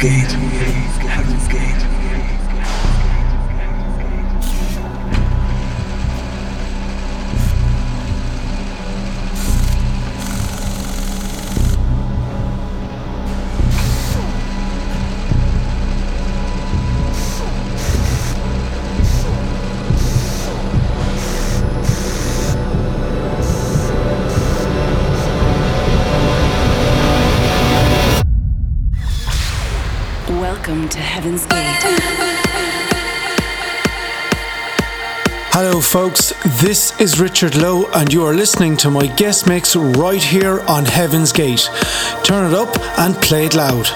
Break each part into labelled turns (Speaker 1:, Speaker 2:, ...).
Speaker 1: Gate.
Speaker 2: Folks. This is Richard Lowe, and you are listening to my guest mix right here on Heaven's Gate. Turn it up and play it loud.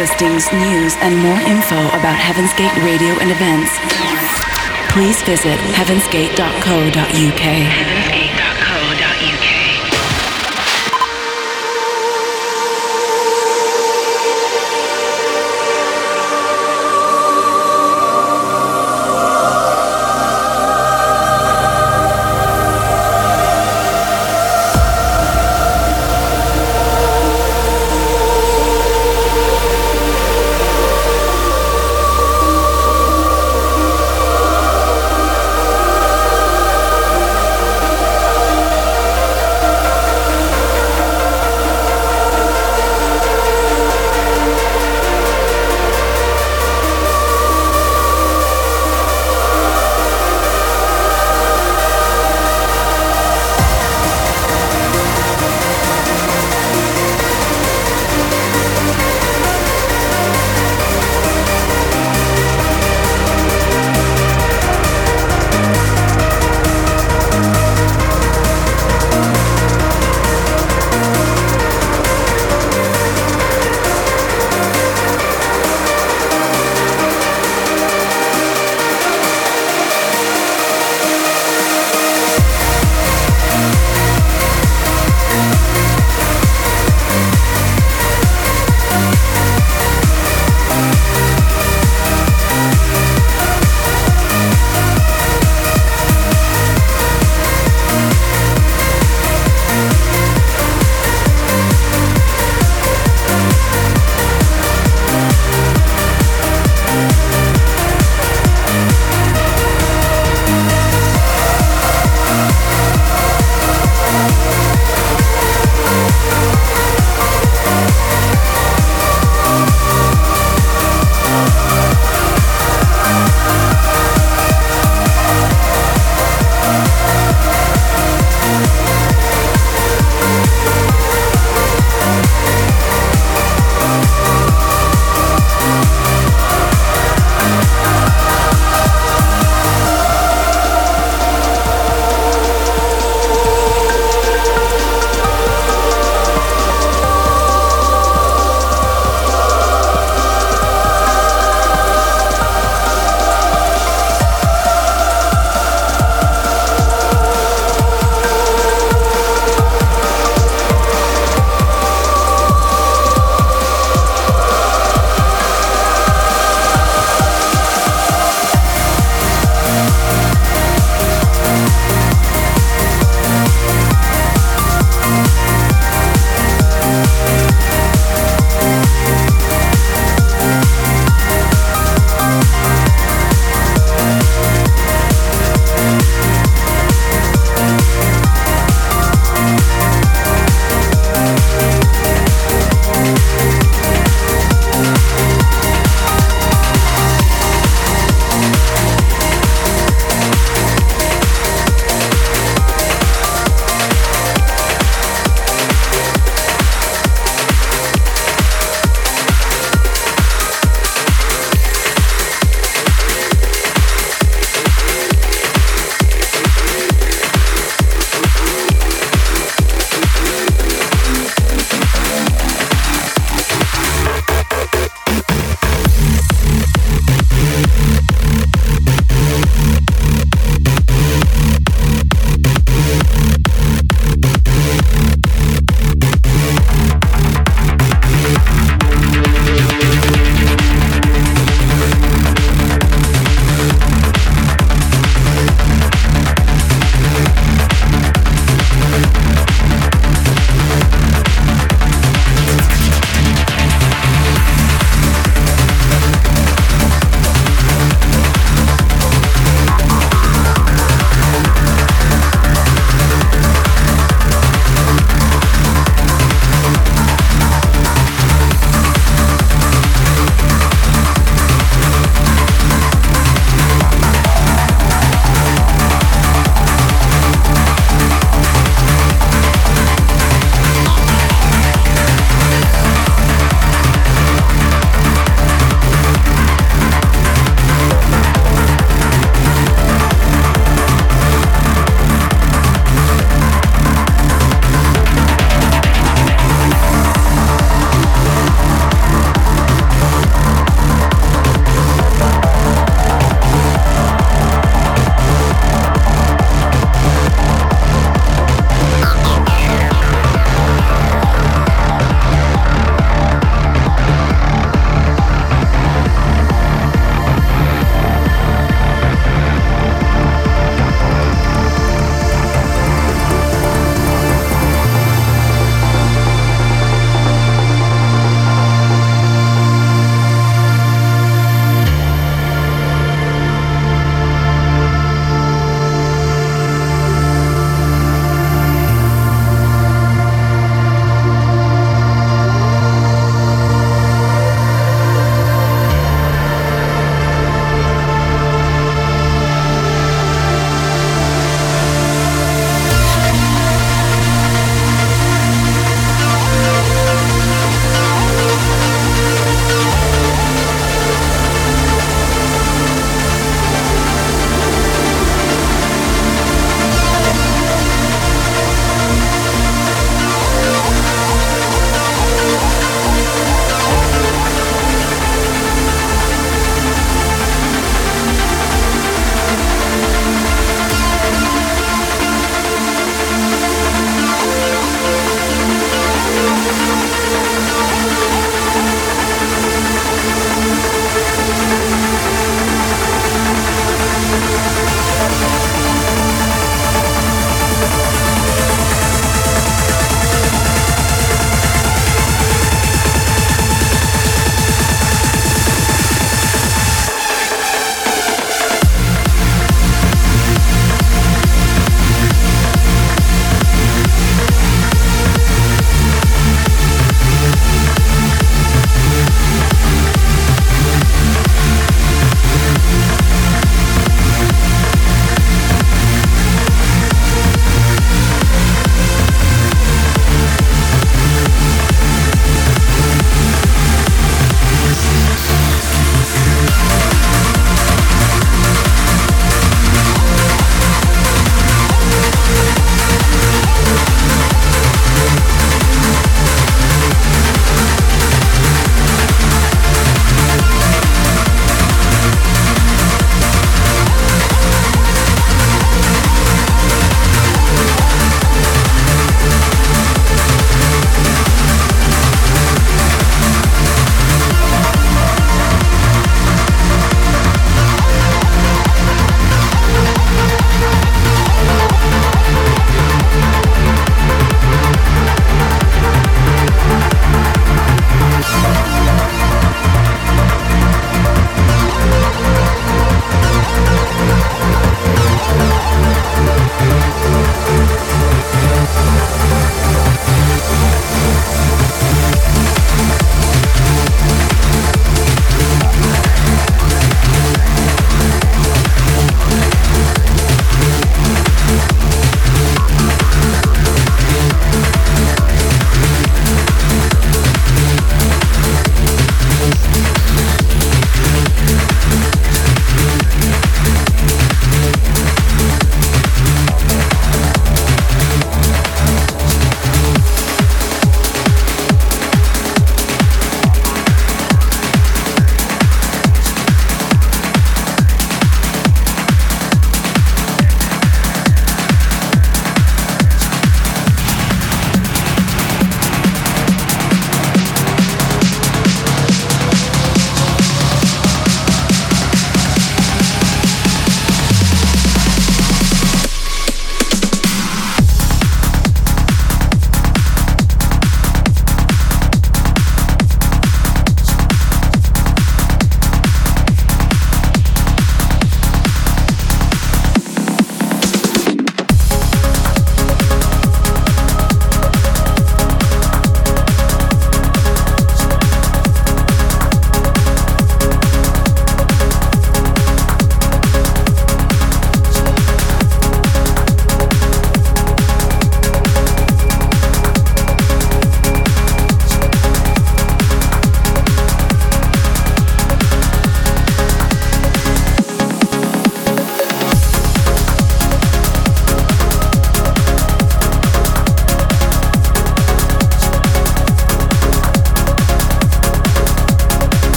Speaker 1: Listings, news, and more info about Heaven's Gate Radio and events, please visit heavensgate.co.uk.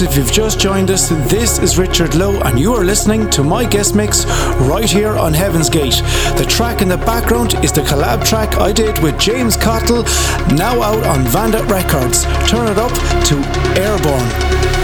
Speaker 2: folks, if you've just joined us, this is Richard Lowe, and you are listening to my guest mix right here on Heaven's Gate. The track in the background is the collab track I did with James Cottle, now out on Vandit Records. Turn it up to Airborne.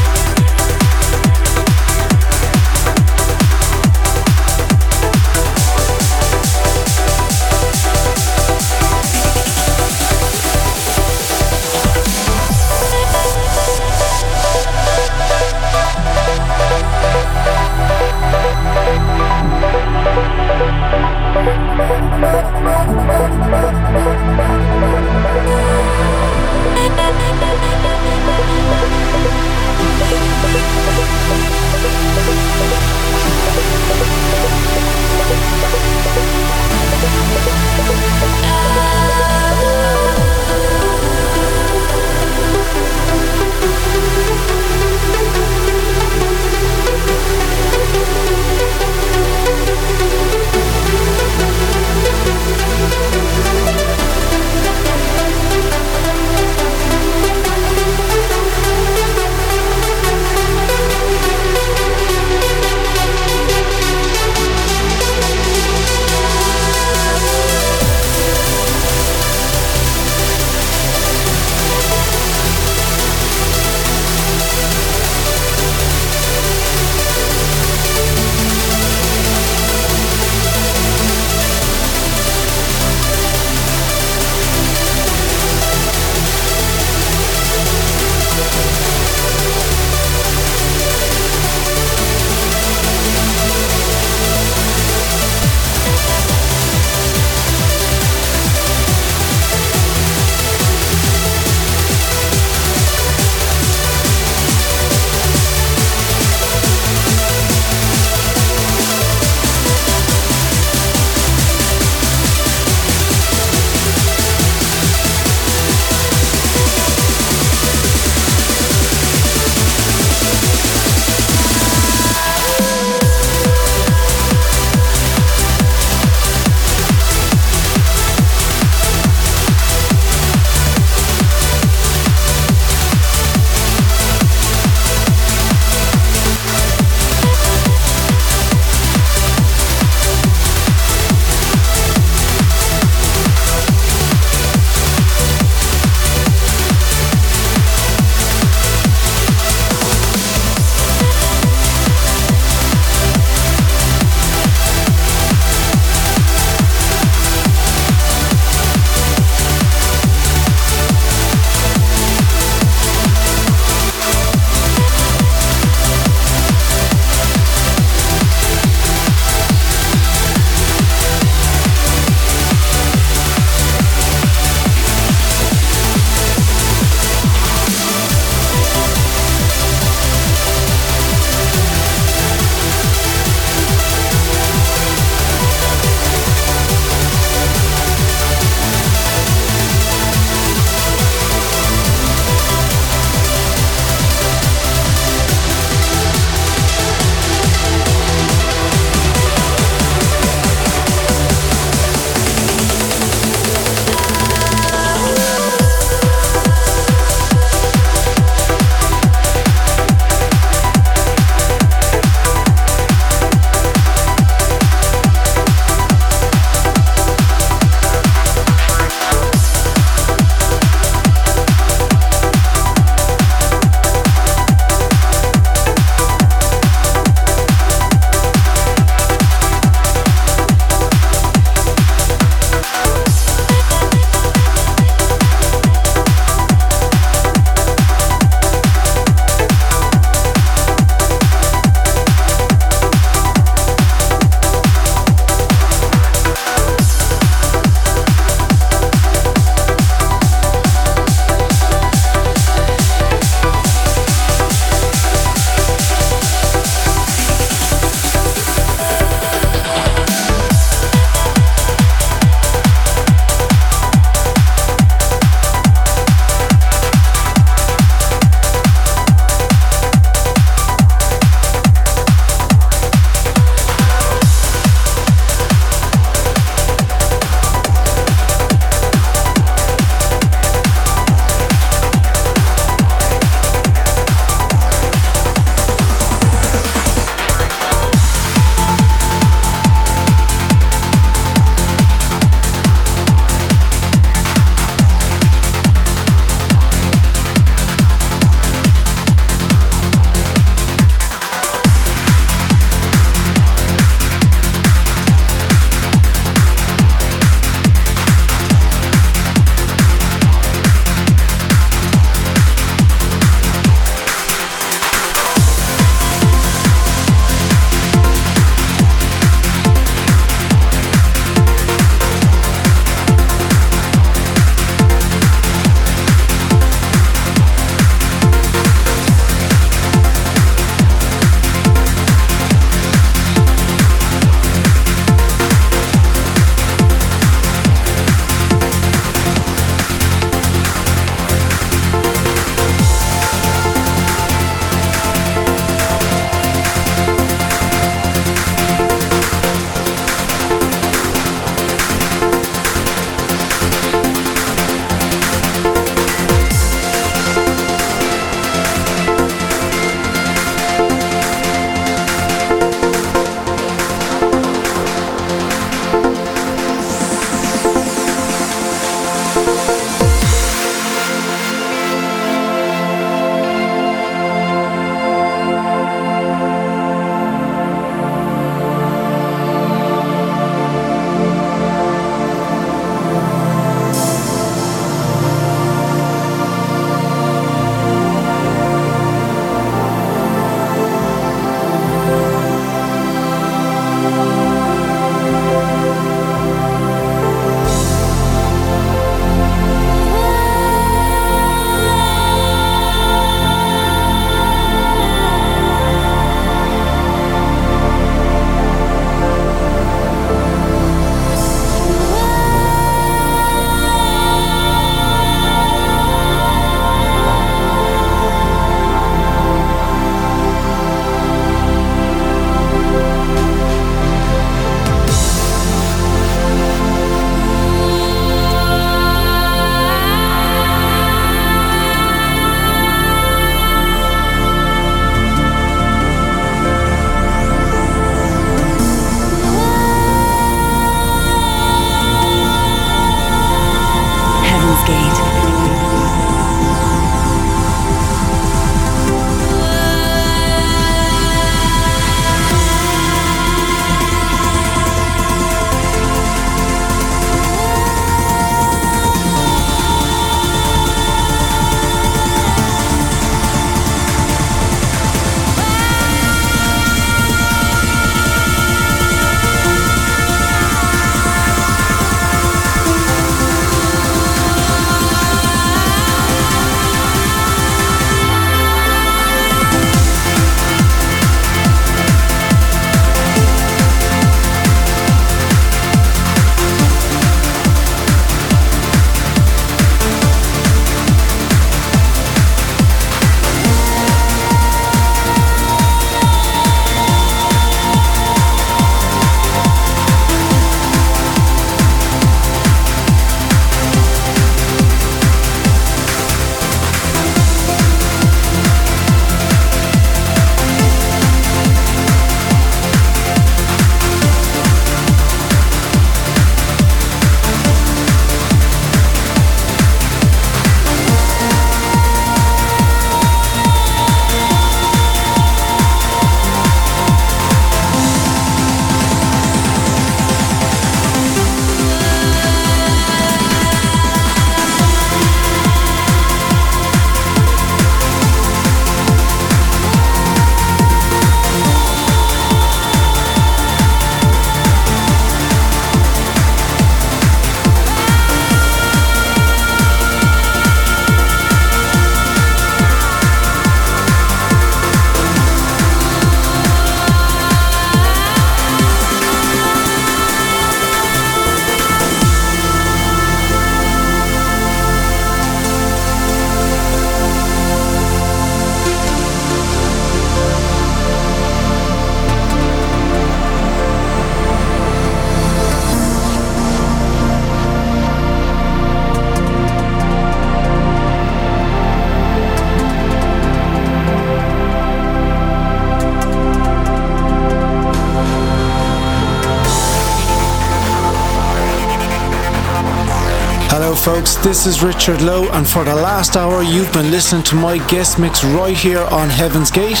Speaker 3: Folks, this is Richard Lowe, and for the last hour, you've been listening to my guest mix right here on Heaven's Gate.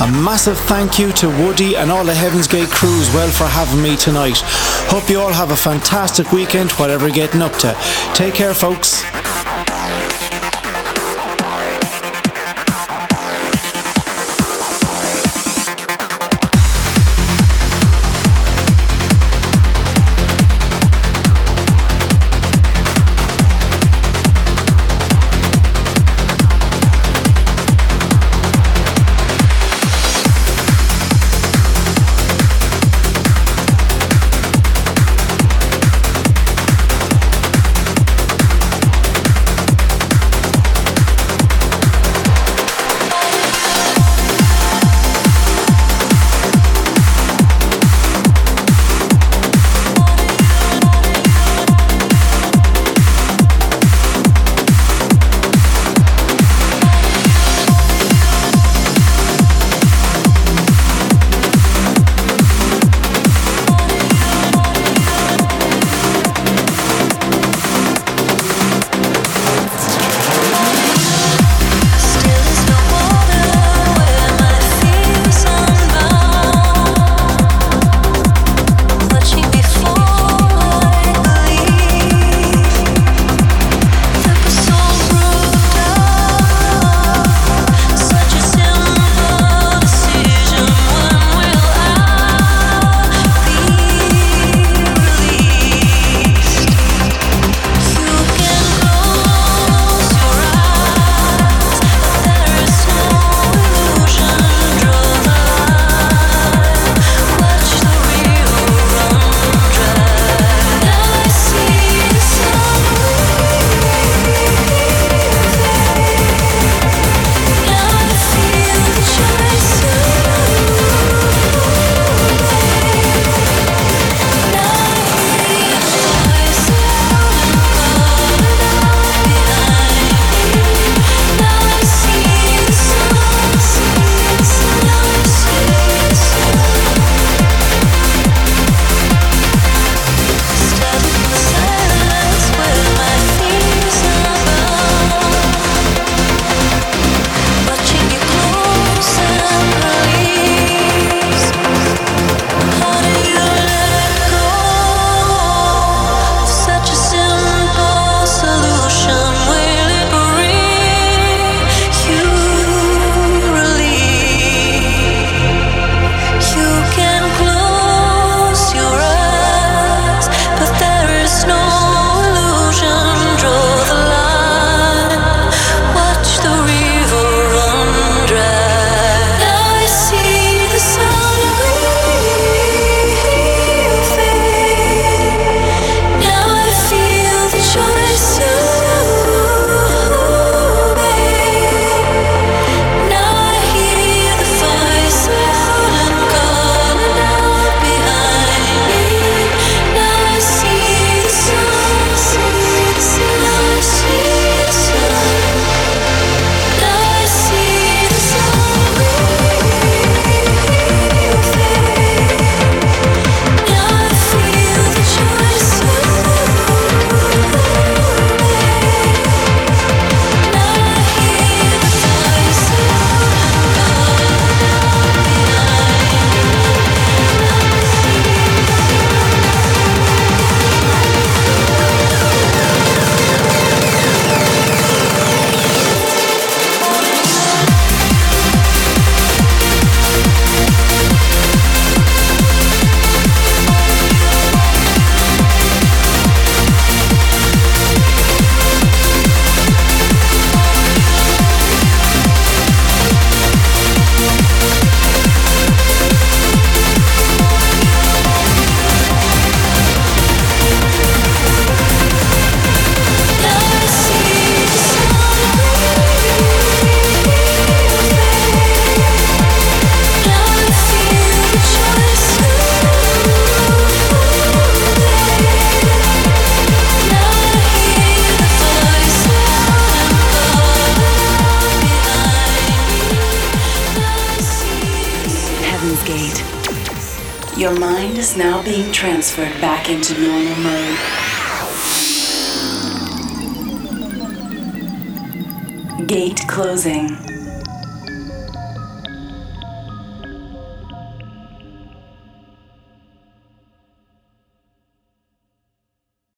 Speaker 3: A massive thank you to Woody and all the Heaven's Gate crew as well for having me tonight. Hope you all have a fantastic weekend, whatever you're getting up to. Take care, folks.